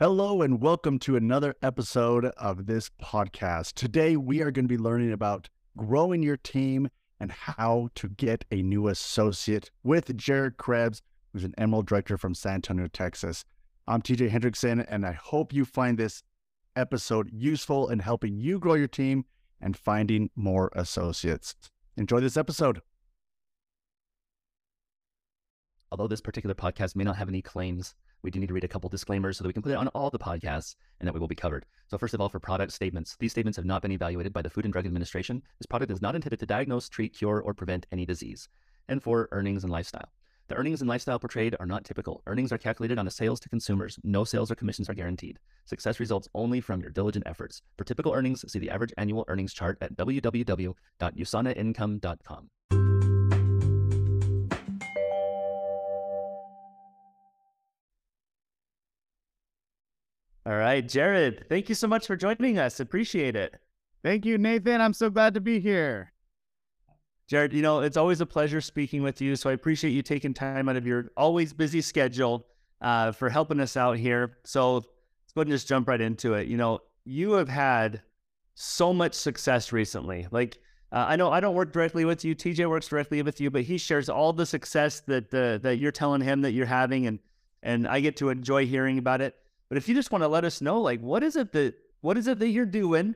Hello, and welcome to another episode of this podcast. Today, we are going to be learning about growing your team and how to get a new associate with Jared Crebs, who's an Emerald Director from San Antonio, Texas. I'm TJ Hendrickson, and I hope you find this episode useful in helping you grow your team and finding more associates. Enjoy this episode. Although this particular podcast may not have any claims we do need to read a couple disclaimers so that we can put it on all the podcasts and that we will be covered. So, first of all, for product statements, these statements have not been evaluated by the Food and Drug Administration. This product is not intended to diagnose, treat, cure, or prevent any disease. And for earnings and lifestyle. The earnings and lifestyle portrayed are not typical. Earnings are calculated on a sales to consumers. No sales or commissions are guaranteed. Success results only from your diligent efforts. For typical earnings, see the average annual earnings chart at www.usanaincome.com. All right, Jared, thank you so much for joining us. Appreciate it. Thank you, Nathan. I'm so glad to be here. Jared, you know, it's always a pleasure speaking with you. So I appreciate you taking time out of your always busy schedule uh, for helping us out here. So let's go ahead and just jump right into it. You know, you have had so much success recently. Like, uh, I know I don't work directly with you. TJ works directly with you, but he shares all the success that uh, that you're telling him that you're having, and and I get to enjoy hearing about it. But if you just want to let us know, like, what is it that what is it that you're doing?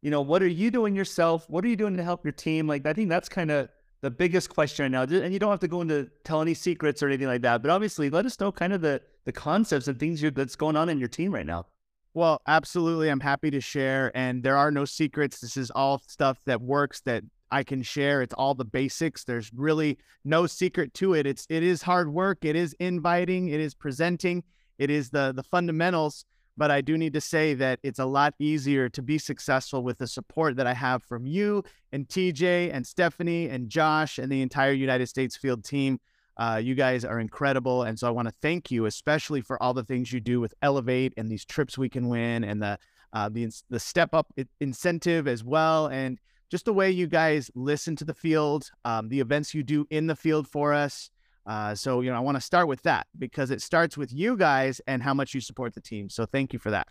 You know, what are you doing yourself? What are you doing to help your team? Like, I think that's kind of the biggest question right now. And you don't have to go into tell any secrets or anything like that. But obviously, let us know kind of the the concepts and things that's going on in your team right now. Well, absolutely. I'm happy to share. And there are no secrets. This is all stuff that works that I can share. It's all the basics. There's really no secret to it. It's it is hard work. It is inviting. It is presenting. It is the the fundamentals, but I do need to say that it's a lot easier to be successful with the support that I have from you and TJ and Stephanie and Josh and the entire United States field team. Uh, you guys are incredible, and so I want to thank you, especially for all the things you do with Elevate and these trips we can win, and the uh, the the step up incentive as well, and just the way you guys listen to the field, um, the events you do in the field for us. Uh, so, you know, I want to start with that because it starts with you guys and how much you support the team. So, thank you for that.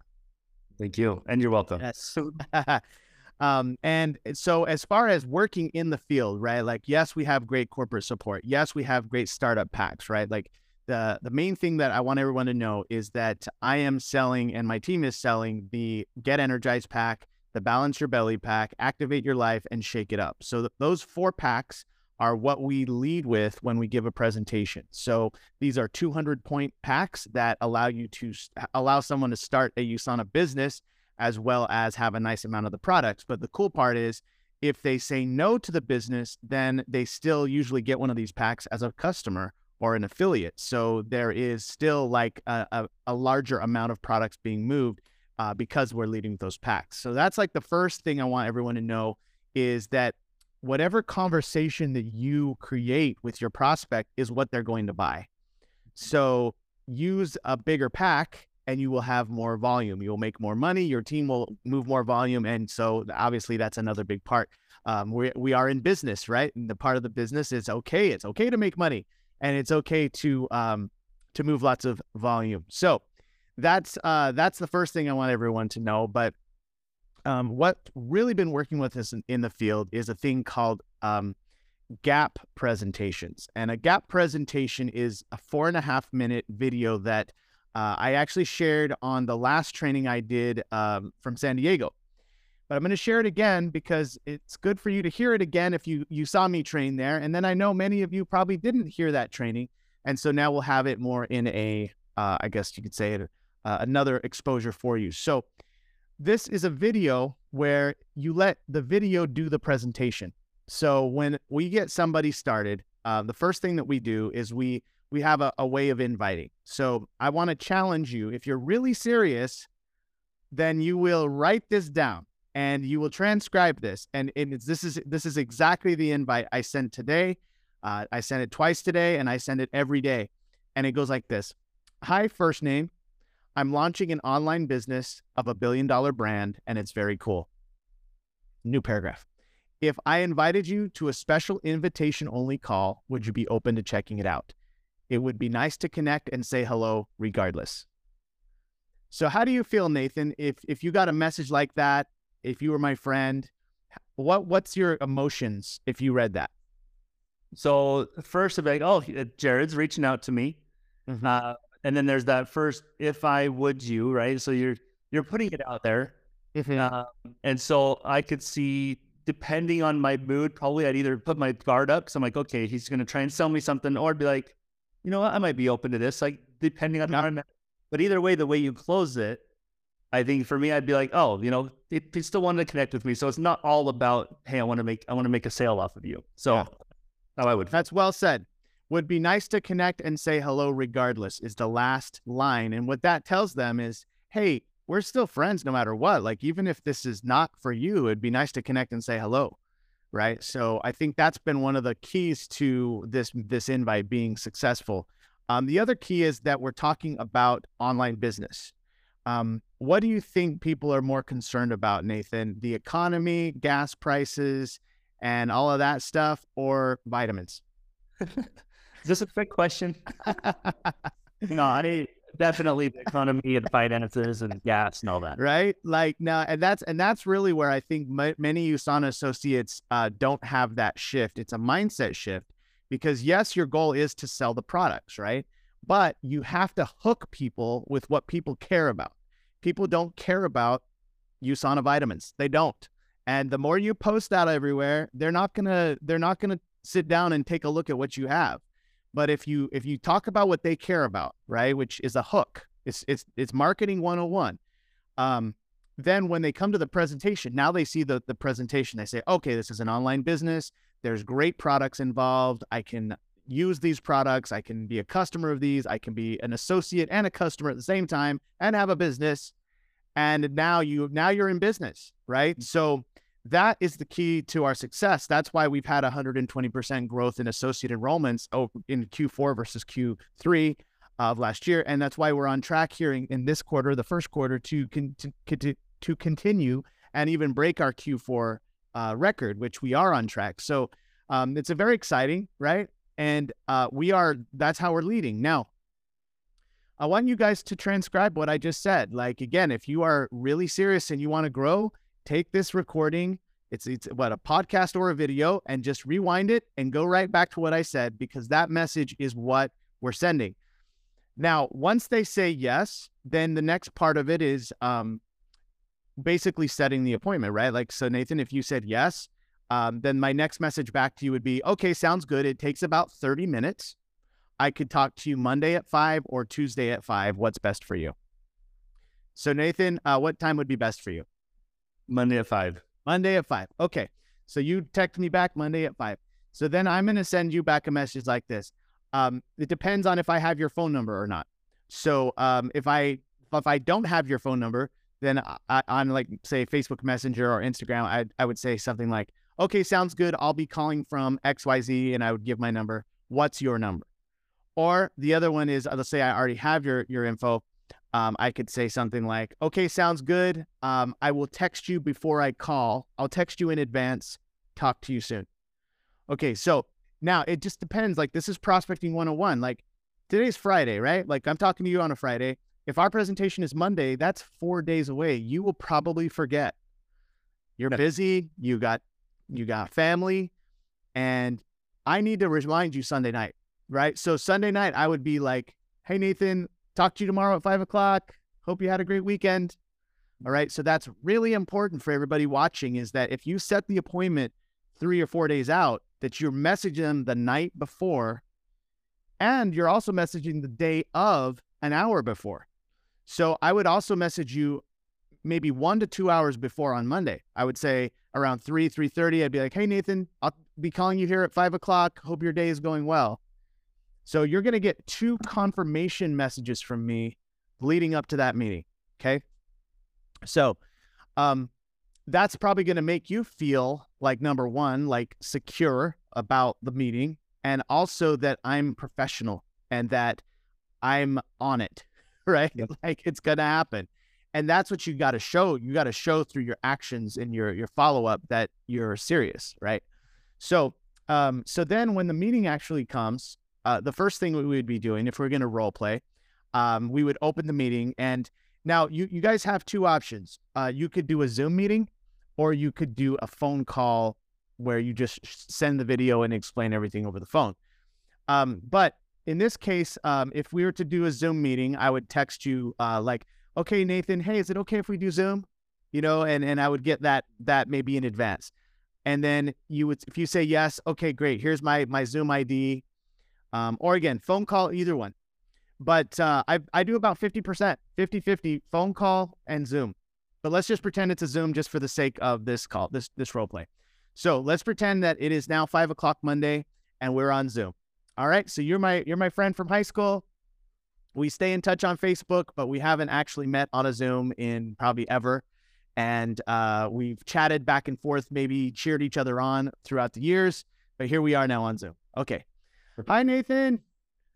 Thank you. And you're welcome. Yes. um, and so, as far as working in the field, right? Like, yes, we have great corporate support. Yes, we have great startup packs, right? Like, the, the main thing that I want everyone to know is that I am selling and my team is selling the Get Energized pack, the Balance Your Belly pack, Activate Your Life, and Shake It Up. So, th- those four packs are what we lead with when we give a presentation. So these are 200 point packs that allow you to allow someone to start a USANA business as well as have a nice amount of the products. But the cool part is if they say no to the business, then they still usually get one of these packs as a customer or an affiliate. So there is still like a, a, a larger amount of products being moved uh, because we're leading with those packs. So that's like the first thing I want everyone to know is that whatever conversation that you create with your prospect is what they're going to buy. So use a bigger pack and you will have more volume. You'll make more money. Your team will move more volume. And so obviously that's another big part. Um, we, we are in business, right? And the part of the business is okay. It's okay to make money and it's okay to, um, to move lots of volume. So that's, uh, that's the first thing I want everyone to know. But um, what really been working with us in, in, the field is a thing called um, gap presentations. And a gap presentation is a four and a half minute video that uh, I actually shared on the last training I did um, from San Diego. But I'm going to share it again because it's good for you to hear it again if you you saw me train there. And then I know many of you probably didn't hear that training, and so now we'll have it more in a, uh, I guess you could say it, uh, another exposure for you. So this is a video where you let the video do the presentation. So when we get somebody started, uh, the first thing that we do is we we have a, a way of inviting. So I want to challenge you. If you're really serious, then you will write this down and you will transcribe this. And, and this is this is exactly the invite I sent today. Uh, I sent it twice today, and I send it every day. And it goes like this: Hi, first name. I'm launching an online business of a billion dollar brand, and it's very cool. New paragraph. If I invited you to a special invitation only call, would you be open to checking it out? It would be nice to connect and say hello regardless. So how do you feel, Nathan? If if you got a message like that, if you were my friend, what what's your emotions if you read that? So first, I'd be like, oh, Jared's reaching out to me. Mm-hmm. Uh, and then there's that first, if I would you, right? So you're you're putting it out there. Mm-hmm. Uh, and so I could see, depending on my mood, probably I'd either put my guard up because I'm like, okay, he's going to try and sell me something, or I'd be like, you know what, I might be open to this, like depending on yeah. how I'm at. But either way, the way you close it, I think for me, I'd be like, oh, you know, he still wanted to connect with me. So it's not all about, hey, I want to make, I want to make a sale off of you. So yeah. how I would. That's well said. Would be nice to connect and say hello regardless is the last line. And what that tells them is, hey, we're still friends no matter what. Like, even if this is not for you, it'd be nice to connect and say hello. Right. So I think that's been one of the keys to this this invite being successful. Um, the other key is that we're talking about online business. Um, what do you think people are more concerned about, Nathan? The economy, gas prices, and all of that stuff, or vitamins? Is this a quick question? no, I definitely the economy and finances and gas and all that. Right? Like now, and that's and that's really where I think m- many USANA associates uh, don't have that shift. It's a mindset shift because yes, your goal is to sell the products, right? But you have to hook people with what people care about. People don't care about USANA vitamins. They don't. And the more you post out everywhere, they're not gonna they're not gonna sit down and take a look at what you have. But if you if you talk about what they care about, right, which is a hook, it's it's it's marketing 101. Um, then when they come to the presentation, now they see the the presentation. They say, okay, this is an online business. There's great products involved. I can use these products. I can be a customer of these. I can be an associate and a customer at the same time and have a business. And now you now you're in business, right? Mm. So that is the key to our success. That's why we've had 120% growth in associate enrollments in Q4 versus Q3 of last year, and that's why we're on track here in, in this quarter, the first quarter, to con- to, to continue and even break our Q4 uh, record, which we are on track. So um, it's a very exciting, right? And uh, we are. That's how we're leading now. I want you guys to transcribe what I just said. Like again, if you are really serious and you want to grow, take this recording. It's it's what a podcast or a video and just rewind it and go right back to what I said because that message is what we're sending. Now, once they say yes, then the next part of it is um, basically setting the appointment, right? Like, so Nathan, if you said yes, um, then my next message back to you would be, okay, sounds good. It takes about 30 minutes. I could talk to you Monday at five or Tuesday at five. What's best for you? So, Nathan, uh, what time would be best for you? Monday at five. Monday at five. Okay. So you text me back Monday at five. So then I'm going to send you back a message like this. Um, it depends on if I have your phone number or not. So um, if I if I don't have your phone number, then I, on like say Facebook Messenger or Instagram, I I would say something like, "Okay, sounds good. I'll be calling from XYZ," and I would give my number. What's your number? Or the other one is, let's say I already have your your info um, I could say something like, okay, sounds good. Um, I will text you before I call. I'll text you in advance. Talk to you soon. Okay, so now it just depends. Like, this is prospecting 101. Like, today's Friday, right? Like, I'm talking to you on a Friday. If our presentation is Monday, that's four days away. You will probably forget. You're busy. You got you got family, and I need to remind you Sunday night, right? So Sunday night, I would be like, "Hey Nathan, Talk to you tomorrow at five o'clock. Hope you had a great weekend. All right. So that's really important for everybody watching is that if you set the appointment three or four days out, that you're messaging them the night before and you're also messaging the day of an hour before. So I would also message you maybe one to two hours before on Monday. I would say around three, three thirty. I'd be like, "Hey Nathan, I'll be calling you here at five o'clock. Hope your day is going well." So you're going to get two confirmation messages from me leading up to that meeting. Okay. So um, that's probably going to make you feel like number one, like secure about the meeting, and also that I'm professional and that I'm on it, right? Yep. Like it's going to happen. And that's what you got to show. You got to show through your actions and your your follow up that you're serious, right? So, um, so then when the meeting actually comes, uh, the first thing we would be doing if we're going to role play, um, we would open the meeting and Now, you you guys have two options. Uh, you could do a Zoom meeting, or you could do a phone call where you just send the video and explain everything over the phone. Um, but in this case, um, if we were to do a Zoom meeting, I would text you uh, like, "Okay, Nathan, hey, is it okay if we do Zoom?" You know, and and I would get that that maybe in advance, and then you would if you say yes, okay, great. Here's my my Zoom ID, um, or again, phone call, either one. But uh, I I do about 50%, 50-50 phone call and Zoom. But let's just pretend it's a Zoom just for the sake of this call, this this role play. So let's pretend that it is now five o'clock Monday and we're on Zoom. All right. So you're my you're my friend from high school. We stay in touch on Facebook, but we haven't actually met on a Zoom in probably ever. And uh, we've chatted back and forth, maybe cheered each other on throughout the years. But here we are now on Zoom. Okay. Hi, Nathan.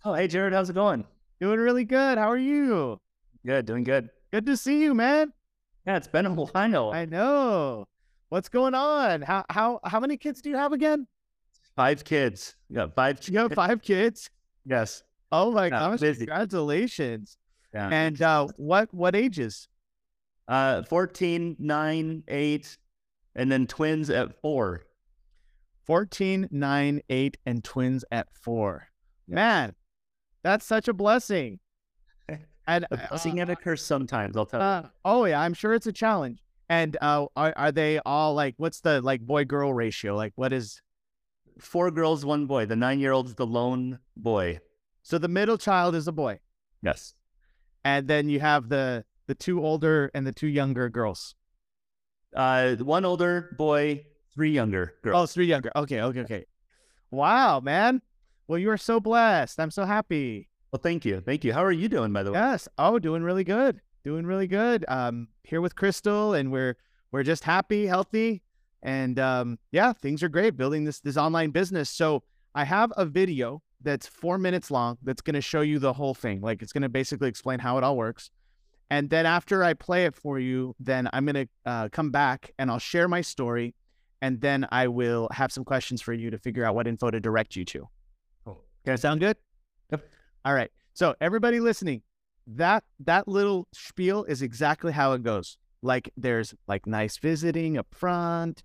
Oh, hey, Jared, how's it going? Doing really good. How are you? Good, doing good. Good to see you, man. Yeah, it's been a while. I know. What's going on? How how how many kids do you have again? Five kids. Yeah, five. You have five kids. Yes. Oh my Yeah, gosh! busy. Congratulations. Yeah. And uh, what what ages? Uh, 14, 9, 8, and then twins at four. 14, 9, 8, and twins at four. Man, that's such a blessing. And A blessing and a curse sometimes, I'll tell you. uh, oh yeah, I'm sure it's a challenge. And uh, are are they all like? What's the like boy girl ratio? Like, what is? Four girls, one boy. The nine year old's the lone boy. So the middle child is a boy, Yes. and then you have the the two older and the two younger girls. Uh, one older boy, three younger Oh, girls. Oh, three younger. Okay, okay, okay. Wow, man. Well, you are so blessed. I'm so happy. Well, thank you. Thank you. How are you doing, by the way? Yes. Oh, doing really good. Doing really good. Um, here with Crystal, and we're we're just happy, healthy, and um, yeah, things are great. Building this this online business. So I have a video that's four minutes long that's going to show you the whole thing. Like it's going to basically explain how it all works. And then after I play it for you, then I'm going to uh, come back and I'll share my story, and then I will have some questions for you to figure out what info to direct you to. Cool. Okay, sound good? Yep. All right. So everybody listening, that that little spiel is exactly how it goes. Like there's like nice visiting up front.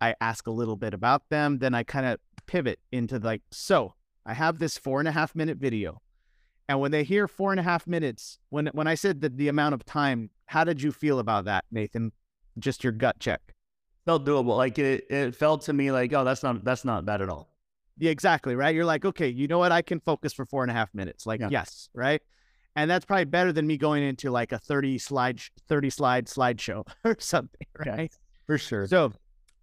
I ask a little bit about them, then I kind of pivot into like, so I have this four and a half minute video. And when they hear four and a half minutes, when when I said that the amount of time, how did you feel about that, Nathan? Just your gut check. Felt doable. Like it, it felt to me like, oh, that's not that's not bad at all. Yeah, exactly. Right. You're like, okay, you know what? I can focus for four and a half minutes. Like, Yeah. yes. Right. And that's probably better than me going into like a 30 slide, 30 slide slideshow or something. Right. For sure. So,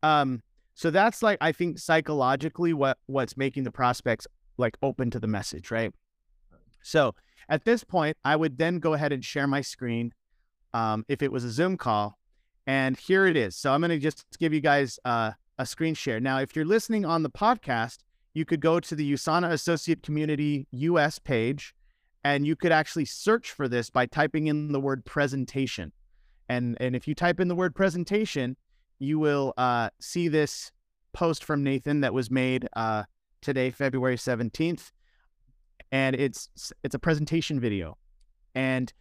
um, so that's like, I think psychologically what, what's making the prospects like open to the message. Right. So at this point, I would then go ahead and share my screen. Um, if it was a Zoom call and here it is. So I'm going to just give you guys, uh, a screen share. Now, if you're listening on the podcast, you could go to the USANA Associate Community US page and you could actually search for this by typing in the word presentation. And, and if you type in the word presentation, you will uh, see this post from Nathan that was made uh, today, February 17th. And it's it's a presentation video. And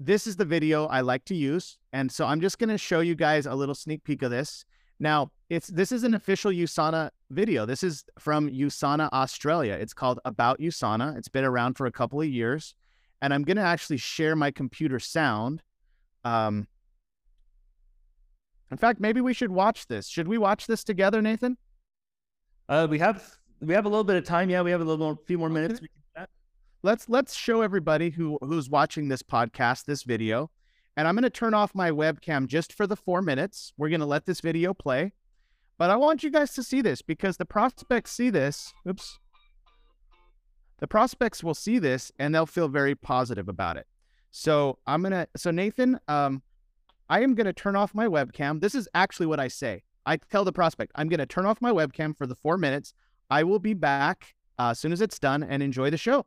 this is the video I like to use. And so I'm just going to show you guys a little sneak peek of this. Now, it's this is an official USANA video. This is from USANA Australia. It's called About USANA. It's been around for a couple of years, and I'm going to actually share my computer sound. Um, in fact, maybe we should watch this. Should we watch this together, Nathan? Uh, we have we have a little bit of time. Yeah, we have a little more, few more minutes. Okay. We can do that. Let's let's show everybody who who's watching this podcast this video. And I'm going to turn off my webcam just for the 4 minutes. We're going to let this video play. But I want you guys to see this because the prospects see this. Oops. The prospects will see this and they'll feel very positive about it. So I'm going to so Nathan, um I am going to turn off my webcam. This is actually what I say. I tell the prospect, I'm going to turn off my webcam for the 4 minutes. I will be back uh, as soon as it's done and enjoy the show.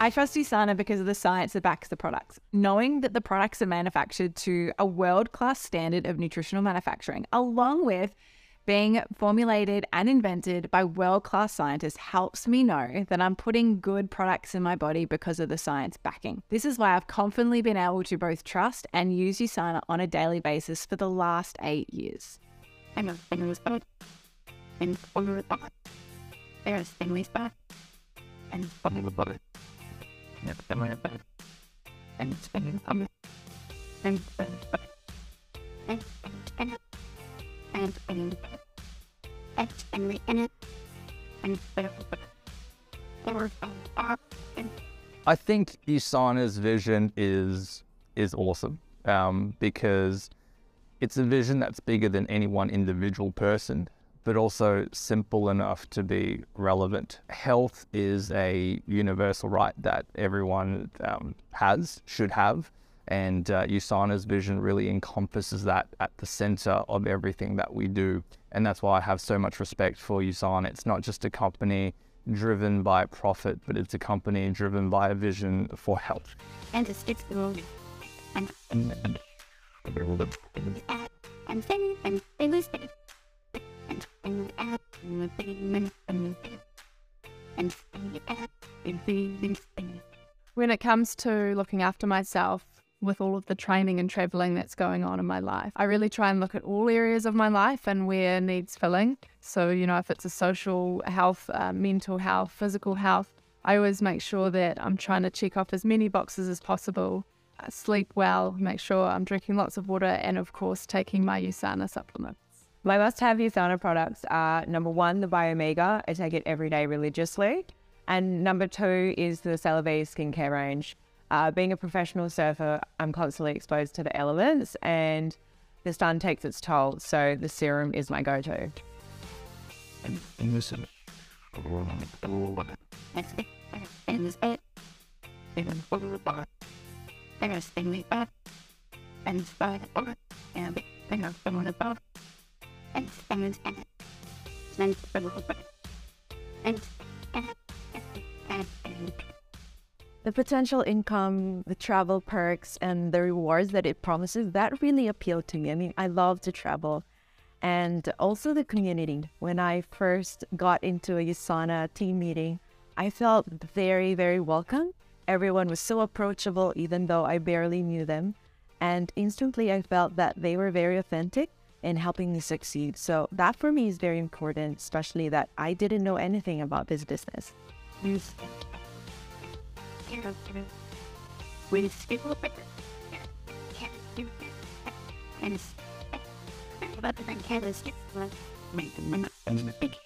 I trust USANA because of the science that backs the products. Knowing that the products are manufactured to a world class standard of nutritional manufacturing, along with being formulated and invented by world class scientists, helps me know that I'm putting good products in my body because of the science backing. This is why I've confidently been able to both trust and use USANA on a daily basis for the last eight years. I think Usana's vision is is awesome um, because it's a vision that's bigger than any one individual person, but also simple enough to be relevant. Health is a universal right that everyone um, has, should have, and uh, Usana's vision really encompasses that at the center of everything that we do. And that's why I have so much respect for Usana. It's not just a company driven by profit, but it's a company driven by a vision for health. and it's it's the road. And and and and then and they lose it. And and and and and and and and and when it comes to looking after myself with all of the training and traveling that's going on in my life, I really try and look at all areas of my life and where needs filling. So, you know, if it's a social health, uh, mental health, physical health, I always make sure that I'm trying to check off as many boxes as possible. Uh, sleep well, make sure I'm drinking lots of water, and of course, taking my USANA supplements. My must have USANA products are number one, the Biomega. I take it every day religiously. And number two is the Celavive skincare range. Uh, being a professional surfer, I'm constantly exposed to the elements and the sun takes its toll. So the serum is my go to. And the potential income, the travel perks, and the rewards that it promises, that really appealed to me. I mean, I love to travel. And also the community. When I first got into a USANA team meeting, I felt very, very welcome. Everyone was so approachable, even though I barely knew them. And instantly, I felt that they were very authentic in helping me succeed. So, that for me is very important, especially that I didn't know anything about this business. use with skill can do and but then careless make them big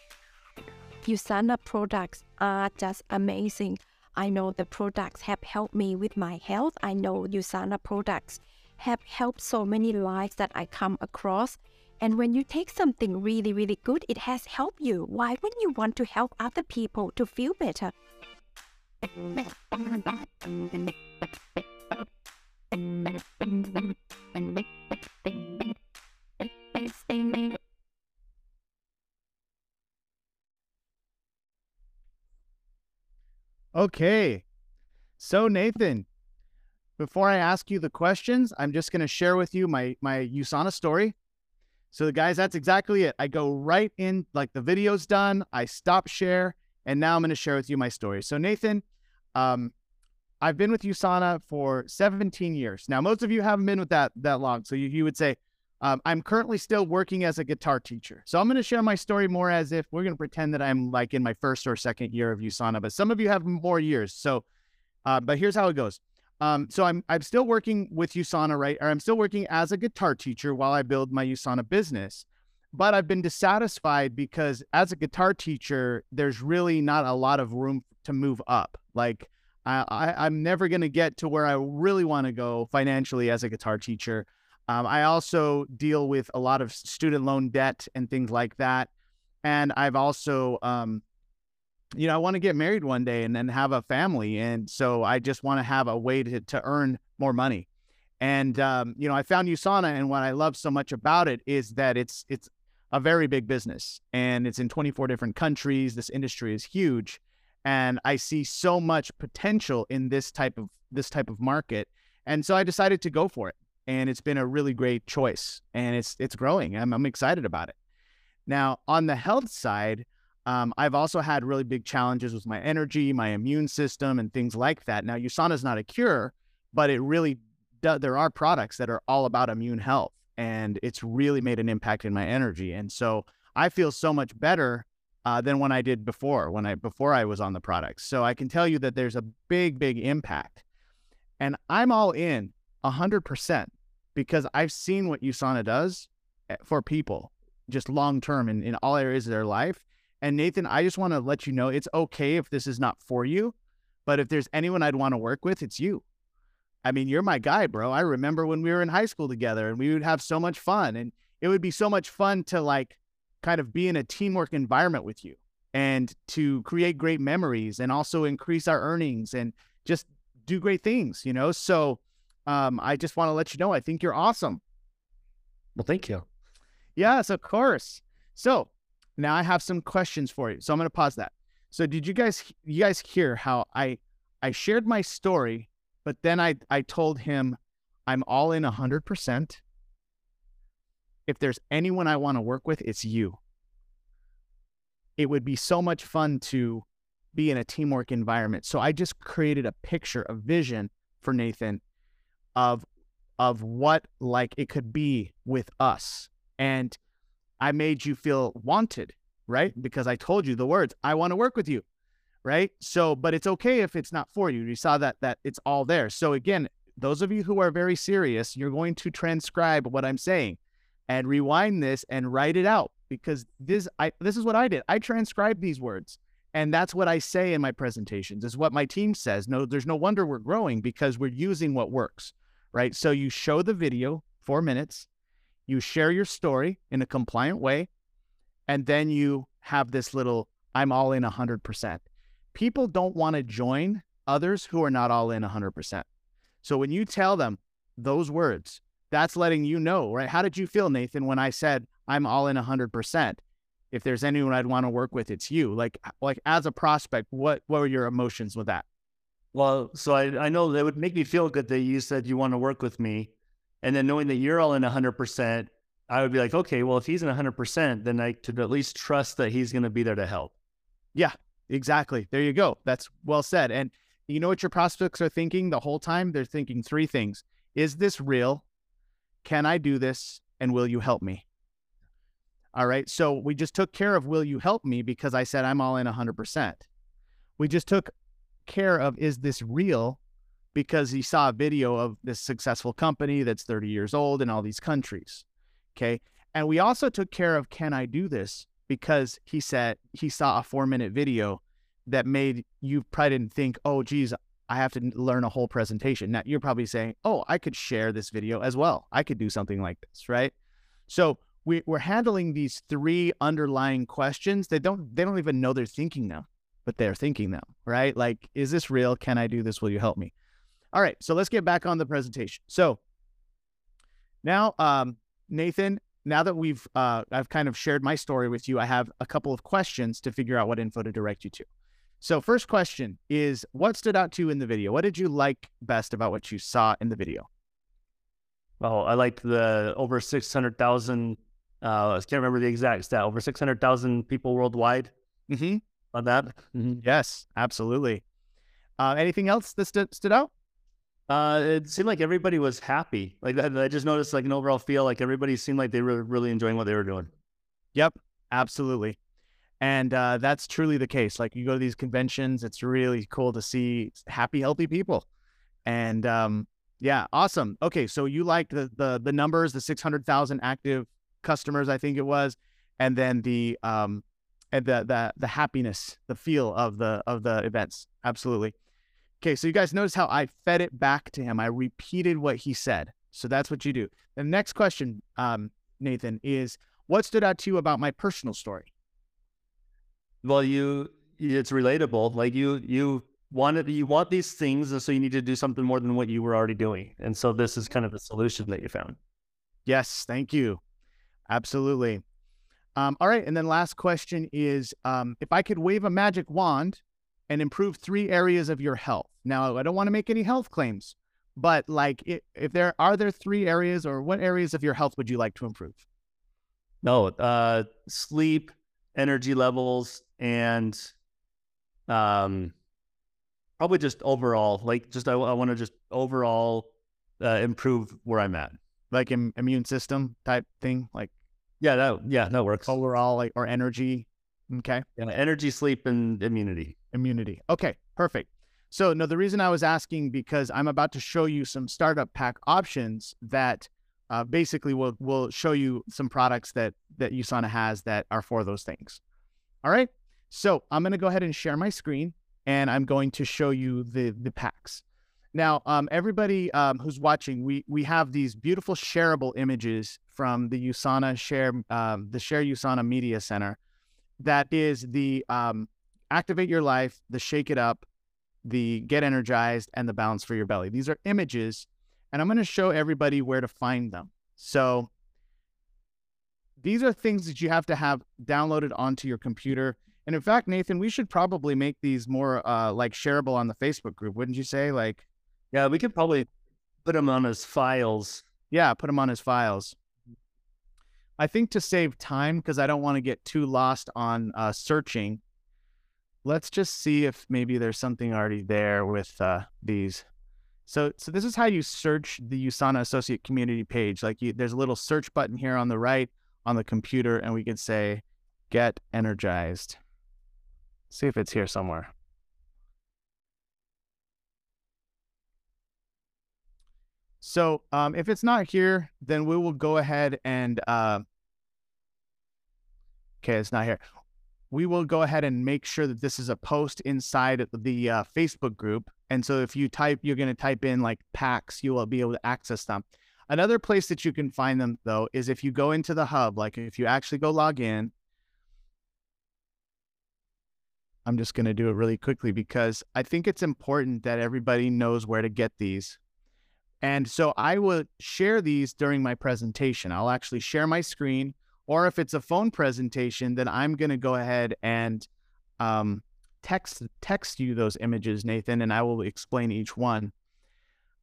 USANA products ah, are just amazing. I know the products have helped me with my health. I know USANA products have helped so many lives that I come across. And when you take something really, really good, it has helped you. Why wouldn't you want to help other people to feel better? Okay. So Nathan, before I ask you the questions, I'm just going to share with you my my USANA story. So the guys, that's exactly it. I go right in like the video's done, I stop share, and now I'm going to share with you my story. So Nathan, um I've been with USANA for 17 years. Now most of you haven't been with that that long. So you, you would say um, I'm currently still working as a guitar teacher. So I'm going to share my story more as if we're going to pretend that I'm like in my first or second year of USANA, but some of you have more years. So, uh, but here's how it goes. Um, so I'm I'm still working with USANA, right? Or I'm still working as a guitar teacher while I build my USANA business. But I've been dissatisfied because as a guitar teacher, there's really not a lot of room to move up. Like I, I I'm never to get to where I really want to go financially as a guitar teacher. Um, I also deal with a lot of student loan debt and things like that. And I've also, um, you know, I want to get married one day and then have a family. And so I just want to have a way to, to earn more money. And, um, you know, I found USANA and what I love so much about it is that it's, it's a very big business and it's in 24 different countries. This industry is huge. And I see so much potential in this type of this type of market. And so I decided to go for it. And it's been a really great choice. And it's it's growing. I'm I'm excited about it. Now, on the health side, um, I've also had really big challenges with my energy, my immune system, and things like that. Now, USANA is not a cure, but it really there are products that are all about immune health, and it's really made an impact in my energy. And so I feel so much better uh, than when I did before, when I before I was on the products. So I can tell you that there's a big, big impact, and I'm all in hundred percent because I've seen what USANA does eh, for people just long term in, in all areas of their life. And Nathan, I just want to let you know it's okay if this is not for you, but if there's anyone I'd want to work with, it's you. I mean, you're my guy, bro. I remember when we were in high school together and we would have so much fun. And it would be so much fun to like kind of be in a teamwork environment with you and to create great memories and also increase our earnings and just do great things, you know? So um, I just want to let you know I think you're awesome. Well, thank you. Yes, of course. So now I have some questions for you. So I'm going to pause that. So did you guys you guys hear how I I shared my story, but then I I told him I'm all in 100%. If there's anyone I want to work with, it's you. It would be so much fun to be in a teamwork environment. So I just created a picture, a vision for Nathan of of what like it could be with us. And I made you feel wanted, right? Because I told you the words, I want to work with you. Right? So, but it's okay if it's not for you. You saw that that it's all there. So again, those of you who are very serious, you're going to transcribe what I'm saying and rewind this and write it out because this I this is what I did. I transcribed these words and that's what I say in my presentations. Is what my team says. No, there's no wonder we're growing because we're using what works, right? So you show the video, 4 minutes, you share your story in a compliant way, and then you have this little I'm all in 100%. People don't want to join others who are not all in 100%. So when you tell them those words, that's letting you know, right? How did you feel, Nathan, when I said I'm all in 100%? If there's anyone I'd want to work with, it's you. Like, like as a prospect, what what were your emotions with that? Well, so I, I know that would make me feel good that you said you want to work with me. And then knowing that you're all in 100%, I would be like, okay, well, if he's in 100%, then I could at least trust that he's going to be there to help. Yeah, exactly. There you go. That's well said. And you know what your prospects are thinking the whole time? They're thinking three things Is this real? Can I do this? And will you help me? All right. So we just took care of will you help me because I said I'm all in 100%. We just took care of is this real because he saw a video of this successful company that's 30 years old in all these countries. Okay. And we also took care of can I do this because he said he saw a four minute video that made you probably didn't think, oh, geez, I have to learn a whole presentation. Now you're probably saying, oh, I could share this video as well. I could do something like this, right? So we, we're handling these three underlying questions. They don't they don't even know they're thinking them, but they're thinking them, right? Like, is this real? Can I do this? Will you help me? All right, so let's get back on the presentation. So now, um, Nathan, now that we've uh, I've kind of shared my story with you, I have a couple of questions to figure out what info to direct you to. So, first question is what stood out to you in the video? What did you like best about what you saw in the video? Well, I liked the over 600,000, uh, I can't remember the exact stat, over 600,000 people worldwide Mm-hmm. on that. Mhm. Yes, absolutely. Uh, anything else that stood, stood out? Uh, it seemed like everybody was happy. Like I I just noticed like an overall feel like everybody seemed like they were really enjoying what they were doing. Yep, absolutely. And uh, that's truly the case. Like you go to these conventions, it's really cool to see happy, healthy people. And um, yeah, awesome. Okay, so you liked the the the numbers, the six hundred thousand active customers, I think it was, and then the um, and the the the happiness, the feel of the of the events. Absolutely. Okay, so you guys notice how I fed it back to him. I repeated what he said. So that's what you do. The next question, um, Nathan, is what stood out to you about my personal story? Well, you it's relatable. Like you you wanted you want these things, and so you need to do something more than what you were already doing. And so this is kind of the solution that you found. Yes, thank you. Absolutely. Um, all right, and then last question is um, if I could wave a magic wand and improve three areas of your health. Now, I don't want to make any health claims, but like, if, there are there three areas, or what areas of your health would you like to improve? No, uh, sleep, energy levels, and um, probably just overall, like just I, I want to just overall uh, improve where I'm at. Like Im- immune system type thing, like Yeah, that yeah that works. overall, like or energy. Okay. Yeah, energy, sleep, and immunity. immunity. Okay, perfect. So, no, the reason I was asking because I'm about to show you some startup pack options that uh, basically will will show you some products that that USANA has that are for those things. All right. So I'm going to go ahead and share my screen, and I'm going to show you the the packs. Now, um, everybody um, who's watching, we we have these beautiful shareable images from the USANA share um, the Share USANA Media Center. That is the um, activate your life, the shake it up, the get energized, and the balance for your belly. These are images, and I'm going to show everybody where to find them. So these are things that you have to have downloaded onto your computer. And in fact, Nathan, we should probably make these more uh, like shareable on the Facebook group, wouldn't you say? Like, Yeah, we could probably put them on as files. yeah, put them on his files. I think to save time, because I don't want to get too lost on uh, searching, let's just see if maybe there's something already there with uh, these. So, so this is how you search the USANA Associate Community page. Like, you, there's a little search button here on the right on the computer, and we could say, "Get energized." See if it's here somewhere. So, um, if it's not here, then we will go ahead and. Uh, okay, it's not here. We will go ahead and make sure that this is a post inside the uh, Facebook group. And so, if you type, you're going to type in like packs, you will be able to access them. Another place that you can find them, though, is if you go into the hub, like if you actually go log in. I'm just going to do it really quickly because I think it's important that everybody knows where to get these. And so I will share these during my presentation. I'll actually share my screen, or if it's a phone presentation, then I'm going to go ahead and um, text text you those images, Nathan, and I will explain each one.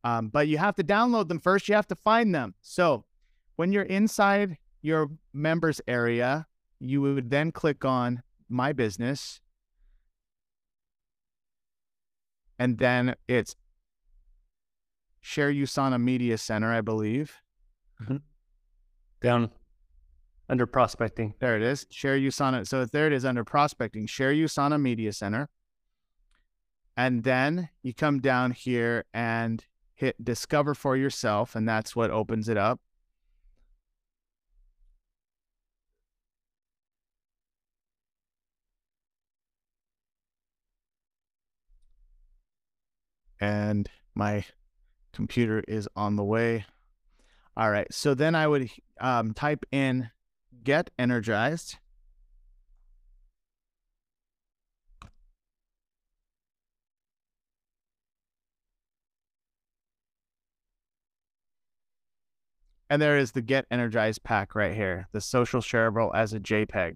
Um, but you have to download them first. You have to find them. So when you're inside your members area, you would then click on My Business, and then it's Share USANA Media Center, I believe. Mm-hmm. Down under prospecting. There it is. Share USANA. So there it is under prospecting. Share USANA Media Center. And then you come down here and hit discover for yourself, and that's what opens it up. And my computer is on the way. All right. So then I would um, type in get energized. And there is the get energized pack right here, the social shareable as a JPEG.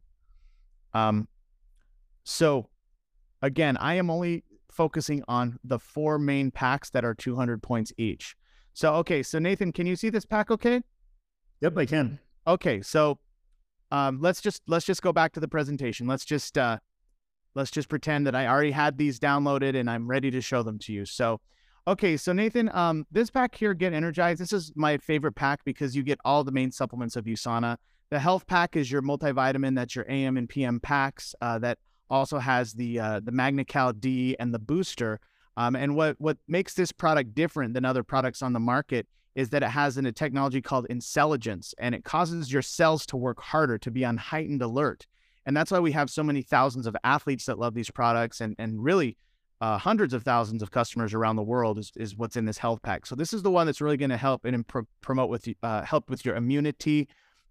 Um, so again, I am only focusing on the four main packs that are 200 points each. So, okay. So Nathan, can you see this pack okay? Yep, I can. Okay, so um, let's just let's just go back to the presentation. Let's just uh, let's just pretend that I already had these downloaded and I'm ready to show them to you. So, okay, so Nathan, um, this pack here, Get Energized. This is my favorite pack because you get all the main supplements of USANA. The health pack is your multivitamin. That's your AM and PM packs. Uh, that also has the uh, the MagneCal D and the booster. Um, and what what makes this product different than other products on the market is that it has an, a technology called InCelligence, and it causes your cells to work harder, to be on heightened alert. And that's why we have so many thousands of athletes that love these products, and and really uh, hundreds of thousands of customers around the world is, is what's in this health pack. So this is the one that's really going to help and pro- promote with uh, help with your immunity,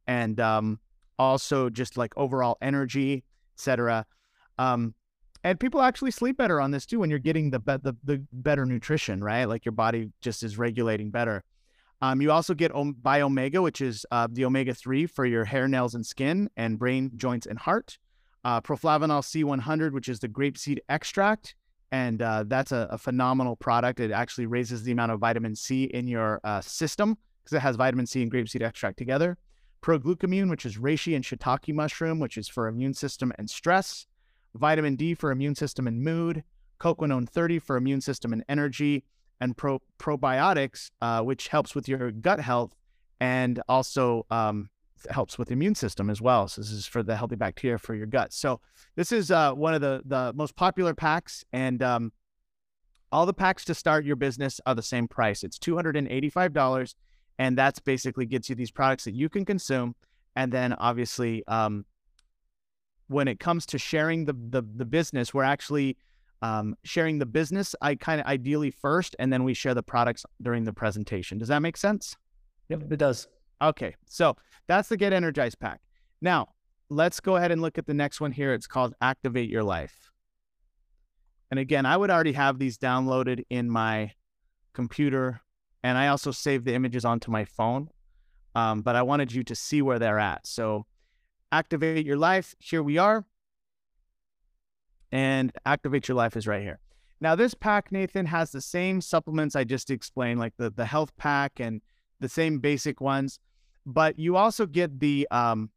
and um, also just like overall energy, etc. Um, and people actually sleep better on this too when you're getting the, be- the the better nutrition, right? Like your body just is regulating better. Um, you also get Om- Biomega, which is uh, the omega 3 for your hair, nails, and skin, and brain, joints, and heart. Uh, Proflavanol C100, which is the grapeseed extract. And uh, that's a, a, phenomenal product. It actually raises the amount of vitamin C in your uh, system because it has vitamin C and grapeseed extract together. Proglucamune, which is reishi and shiitake mushroom, which is for immune system and stress. Vitamin D for immune system and mood. Coquinone 30 for immune system and energy and pro- probiotics, uh, which helps with your gut health and also um, helps with the immune system as well. So this is for the healthy bacteria for your gut. So this is uh, one of the the most popular packs, and um, all the packs to start your business are the same price. It's two hundred and eighty five dollars, and that's basically gets you these products that you can consume, and then obviously. Um, when it comes to sharing the, the the business, we're actually um, sharing the business I kind of ideally first, and then we share the products during the presentation. Does that make sense? Yep, it does. Okay, so that's the Get Energized pack. Now, let's go ahead and look at the next one here. It's called Activate Your Life. And again, I would already have these downloaded in my computer, and I also save the images onto my phone. Um, but I wanted you to see where they're at. So, Activate Your Life, here we are and Activate Your Life is right here. Now, this pack, Nathan, has the same supplements I just explained, like the, the health pack and the same basic ones, but you also get the, um,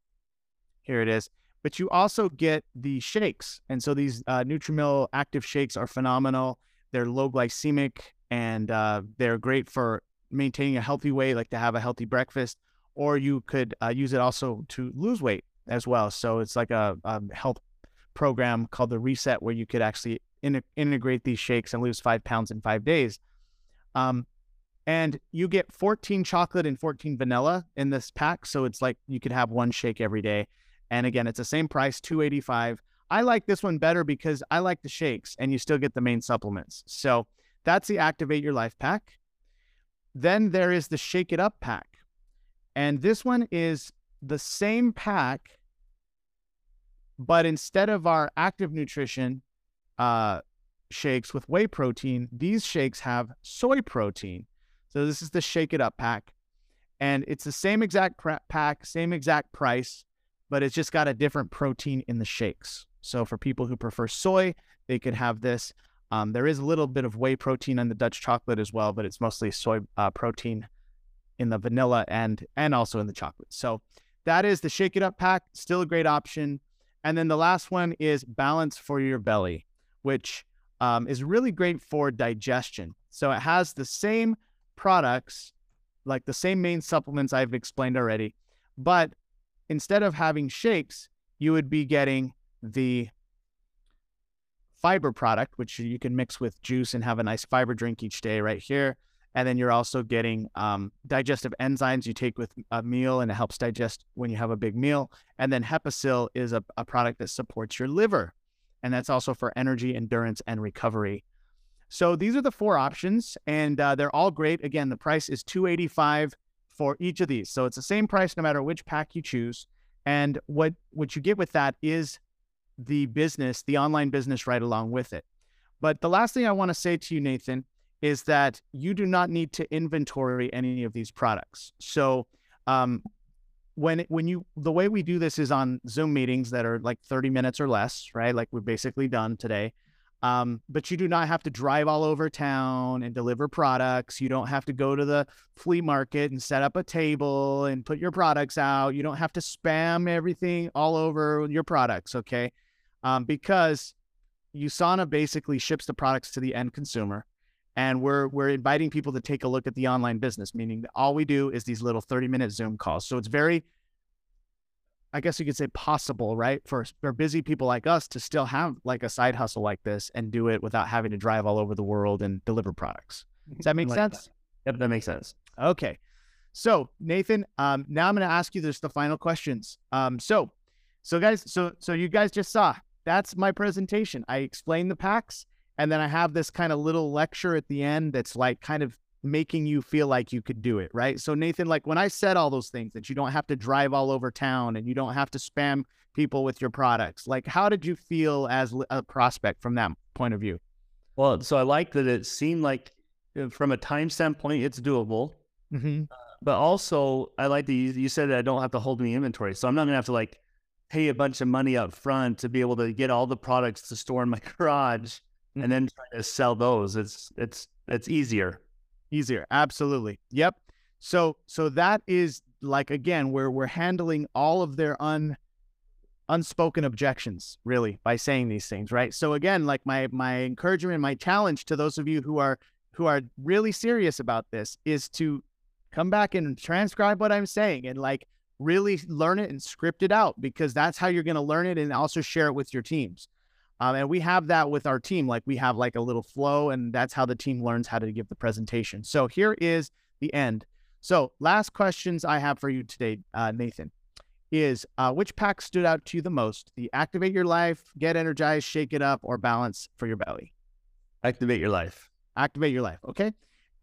here it is, but you also get the shakes. And so these uh, Nutrimeal active shakes are phenomenal. They're low glycemic and uh, they're great for maintaining a healthy weight, like to have a healthy breakfast, or you could uh, use it also to lose weight as well. So it's like a, a health program called the Reset, where you could actually in- integrate these shakes and lose five pounds in five days. Um, and you get 14 chocolate and 14 vanilla in this pack, so it's like you could have one shake every day. And again, it's the same price, 285. I like this one better because I like the shakes, and you still get the main supplements. So that's the Activate Your Life pack. Then there is the Shake It Up pack. And this one is the same pack but instead of our active nutrition uh, shakes with whey protein, these shakes have soy protein. So this is the Shake It Up pack. And it's the same exact pack, same exact price, but it's just got a different protein in the shakes. So for people who prefer soy, they could have this. Um, there is a little bit of whey protein in the Dutch chocolate as well, but it's mostly soy uh, protein in the vanilla and and also in the chocolate. So that is the Shake It Up pack. Still a great option. And then the last one is balance for your belly, which um, is really great for digestion. So it has the same products, like the same main supplements I've explained already, but instead of having shakes, you would be getting the fiber product, which you can mix with juice and have a nice fiber drink each day right here. And then you're also getting um, digestive enzymes you take with a meal and it helps digest when you have a big meal. And then Hepasil is a, a product that supports your liver. And that's also for energy, endurance, and recovery. So these are the four options, and uh, they're all great. Again, the price is 285 for each of these. So it's the same price no matter which pack you choose. And what what you get with that is the business, the online business right along with it. But the last thing I want to say to you, Nathan, is that you do not need to inventory any of these products. So um, when when you the way we do this is on Zoom meetings that are like 30 minutes or less, right? Like we've basically done today. Um, but you do not have to drive all over town and deliver products. You don't have to go to the flea market and set up a table and put your products out. You don't have to spam everything all over your products, okay? Um, because USANA basically ships the products to the end consumer and we're we're inviting people to take a look at the online business meaning that all we do is these little 30 minute zoom calls. So it's very i guess you could say possible right for for busy people like us to still have like a side hustle like this and do it without having to drive all over the world and deliver products. Does that make like sense? That. yep that makes sense. Okay. So nathan um, now i'm going to ask you this the final questions. Um, so so guys so so you guys just saw that's my presentation. I explained the packs and then I have this kind of little lecture at the end that's like kind of making you feel like you could do it, right? So, Nathan, like when I said all those things that you don't have to drive all over town and you don't have to spam people with your products, like how did you feel as a prospect from that point of view? Well, so I like that it seemed like uh, from a time standpoint, it's doable. Mm-hmm. But also, I like that you, you said that I don't have to hold any inventory. So I'm not going to have to like pay a bunch of money up front to be able to get all the products to store in my garage and then try to sell those. It's, it's, it's easier. Easier. Absolutely. Yep. So so that is like again where we're handling all of their un unspoken objections really by saying these things, right? So again, like my my encouragement, my challenge to those of you who are who are really serious about this is to come back and transcribe what I'm saying and like really learn it and script it out because that's how you're going to learn it and also share it with your teams. Um, and we have that with our team. Like we have like a little flow, and that's how the team learns how to give the presentation. So here is the end. So last questions I have for you today, uh, Nathan, is uh, which pack stood out to you the most? The activate your life, get energized, shake it up, or balance for your belly. Activate your life. Activate your life. Okay.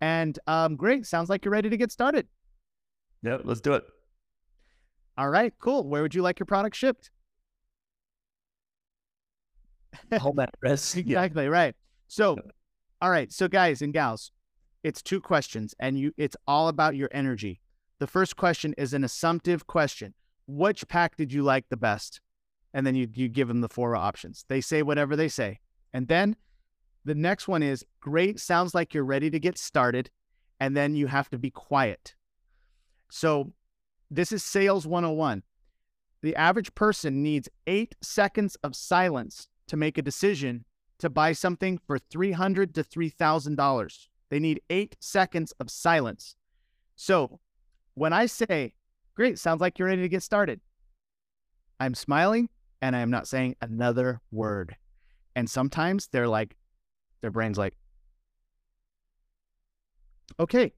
And um, great. Sounds like you're ready to get started. Yep, let's do it. All right, cool. Where would you like your product shipped? Home address. Exactly right. So, all right. So, guys and gals, it's two questions, and you it's all about your energy. The first question is an assumptive question. Which pack did you like the best? And then you you give them the four options. They say whatever they say. And then the next one is great, sounds like you're ready to get started. And then you have to be quiet. So this is sales 101. The average person needs eight seconds of silence to make a decision to buy something for 300 to $3,000. They need eight seconds of silence. So when I say, great, sounds like you're ready to get started, I'm smiling and I am not saying another word. And sometimes they're like, their brain's like, okay,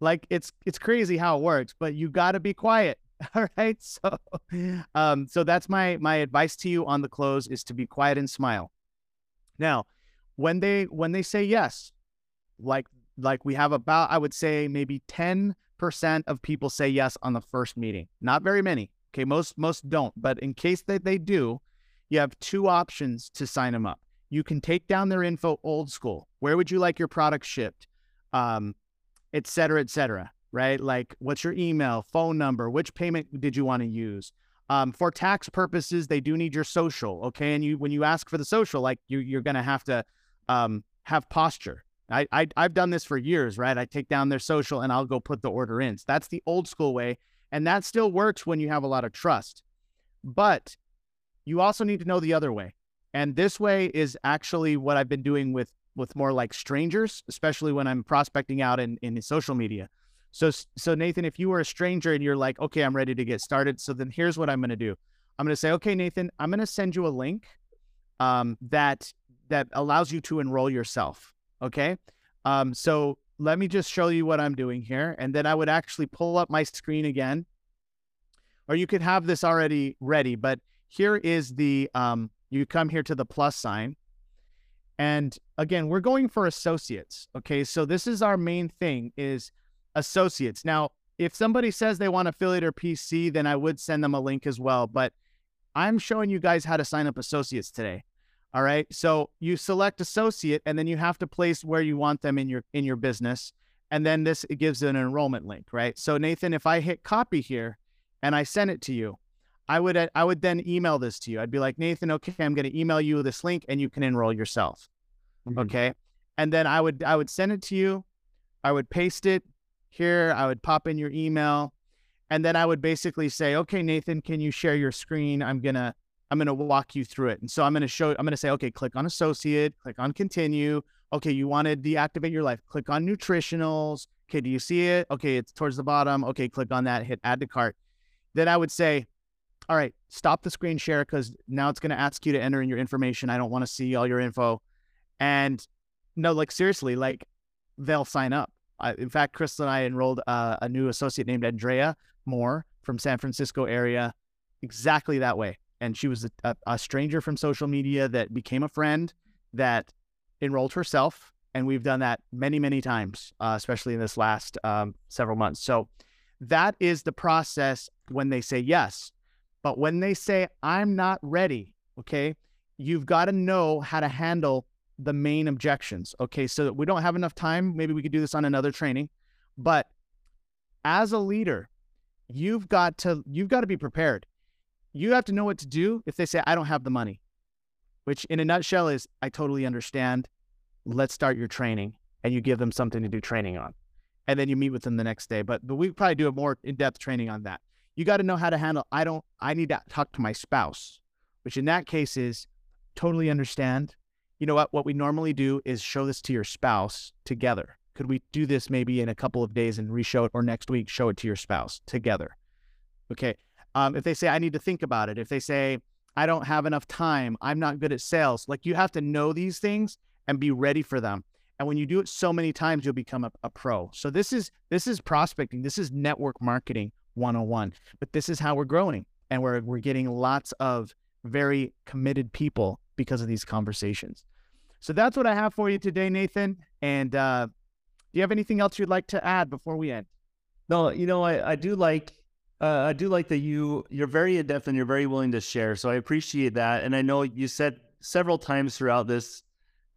like it's it's crazy how it works, but you got to be quiet. All right. So um so that's my my advice to you on the close is to be quiet and smile. Now, when they when they say yes, like like we have about I would say maybe 10% of people say yes on the first meeting. Not very many. Okay, most most don't, but in case that they do, you have two options to sign them up. You can take down their info old school. Where would you like your product shipped? Um, et cetera, et cetera, right? Like, what's your email, phone number? Which payment did you want to use? Um, for tax purposes, they do need your social, okay? And you, when you ask for the social, like you, you're going to have to um, have posture. I, I, I've done this for years, right? I take down their social and I'll go put the order in. So that's the old school way, and that still works when you have a lot of trust. But you also need to know the other way, and this way is actually what I've been doing with with more like strangers, especially when I'm prospecting out in, in social media. So, so Nathan, if you were a stranger and you're like, okay, I'm ready to get started. So then here's what I'm going to do. I'm going to say, okay, Nathan, I'm going to send you a link um, that, that allows you to enroll yourself. Okay. Um, so let me just show you what I'm doing here. And then I would actually pull up my screen again, or you could have this already ready, but here is the, um, you come here to the plus sign and again, we're going for associates. Okay. So this is our main thing is associates. Now, if somebody says they want affiliate or PC, then I would send them a link as well. But I'm showing you guys how to sign up associates today. All right. So you select associate and then you have to place where you want them in your in your business. And then this it gives an enrollment link, right? So Nathan, if I hit copy here and I send it to you, I would I would then email this to you. I'd be like, Nathan, okay, I'm going to email you this link and you can enroll yourself. Mm-hmm. Okay. And then I would I would send it to you. I would paste it here. I would pop in your email. And then I would basically say, okay, Nathan, can you share your screen? I'm gonna I'm gonna walk you through it. And so I'm gonna show I'm gonna say, okay, click on associate, click on continue. Okay, you want to deactivate your life. Click on nutritionals. Okay, do you see it? Okay, it's towards the bottom. Okay, click on that, hit add to cart. Then I would say, all right, stop the screen share because now it's going to ask you to enter in your information. I don't want to see all your info. And no, like seriously, like they'll sign up. I, in fact, Chris and I enrolled uh, a new associate named Andrea Moore from San Francisco area, exactly that way. And she was a, a, a stranger from social media that became a friend that enrolled herself. And we've done that many, many times, uh, especially in this last um, several months. So that is the process when they say yes. But when they say, I'm not ready, okay, you've got to know how to handle the main objections. Okay, so we don't have enough time. Maybe we could do this on another training, but as a leader, you've got to you've got to be prepared. You have to know what to do if they say I don't have the money. Which in a nutshell is I totally understand. Let's start your training and you give them something to do training on. And then you meet with them the next day. But but we probably do a more in-depth training on that. You got to know how to handle I don't I need to talk to my spouse, which in that case is totally understand. You know what? What we normally do is show this to your spouse together. Could we do this maybe in a couple of days and reshow it, or next week show it to your spouse together? Okay. Um, if they say I need to think about it, if they say I don't have enough time, I'm not good at sales, like you have to know these things and be ready for them. And when you do it so many times, you'll become a, a pro. So this is this is prospecting. This is network marketing 101. But this is how we're growing, and we're we're getting lots of very committed people because of these conversations. So that's what I have for you today, Nathan. And uh, do you have anything else you'd like to add before we end? No, you know, I, I do like uh, I do like that you you're very in depth and you're very willing to share. So I appreciate that. And I know you said several times throughout this,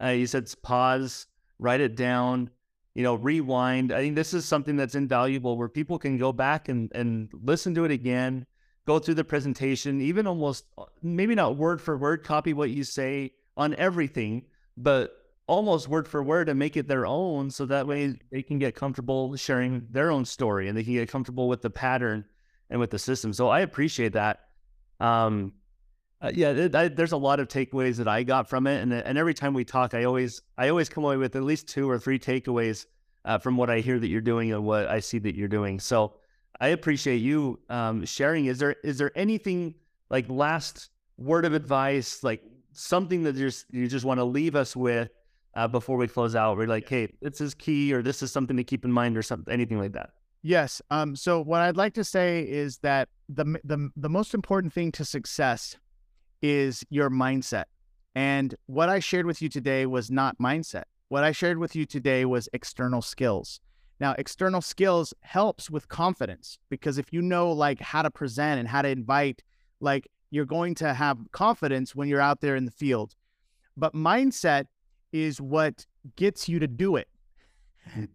uh, you said pause, write it down, you know, rewind. I think this is something that's invaluable where people can go back and and listen to it again, go through the presentation, even almost uh, maybe not word for word copy what you say on everything, but almost word for word and make it their own so that way they can get comfortable sharing their own story and they can get comfortable with the pattern and with the system. So I appreciate that. Um, uh, yeah, it, I, there's a lot of takeaways that I got from it, and and every time we talk, I always I always come away with at least two or three takeaways uh, from what I hear that you're doing and what I see that you're doing. So I appreciate you um, sharing. Is there is there anything like last word of advice, like something that just you just want to leave us with uh, before we close out? We're like, hey, this is key, or this is something to keep in mind, or something, anything like that. Yes. Um, so what I'd like to say is that the the the most important thing to success is your mindset. And what I shared with you today was not mindset. What I shared with you today was external skills. Now, external skills helps with confidence because if you know like how to present and how to invite, like you're going to have confidence when you're out there in the field. But mindset is what gets you to do it.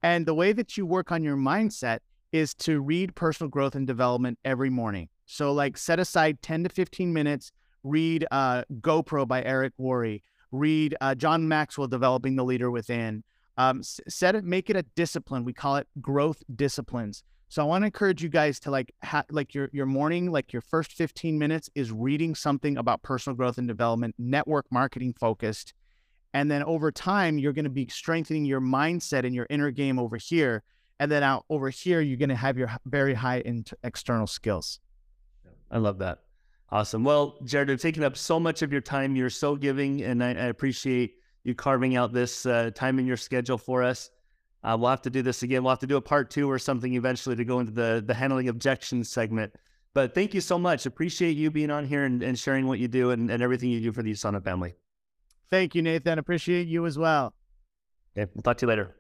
And the way that you work on your mindset is to read personal growth and development every morning. So, like, set aside 10 to 15 minutes, read uh, GoPro by Eric Worre, read uh, John Maxwell, Developing the Leader Within. Um, set it, make it a discipline. We call it growth disciplines. So I want to encourage you guys to like, ha- like your your morning, like your first 15 minutes is reading something about personal growth and development, network marketing focused, and then over time you're going to be strengthening your mindset and your inner game over here and then out over here you're going to have your very high in- external skills i love that awesome well jared i've taken up so much of your time you're so giving and i, I appreciate you carving out this uh, time in your schedule for us. Uh, we'll have to do this again. We'll have to do a part two or something eventually to go into the the handling objections segment. But thank you so much. Appreciate you being on here and, and sharing what you do and, and everything you do for the USANA family. Thank you nathan. Appreciate you as well. Okay we'll talk to you later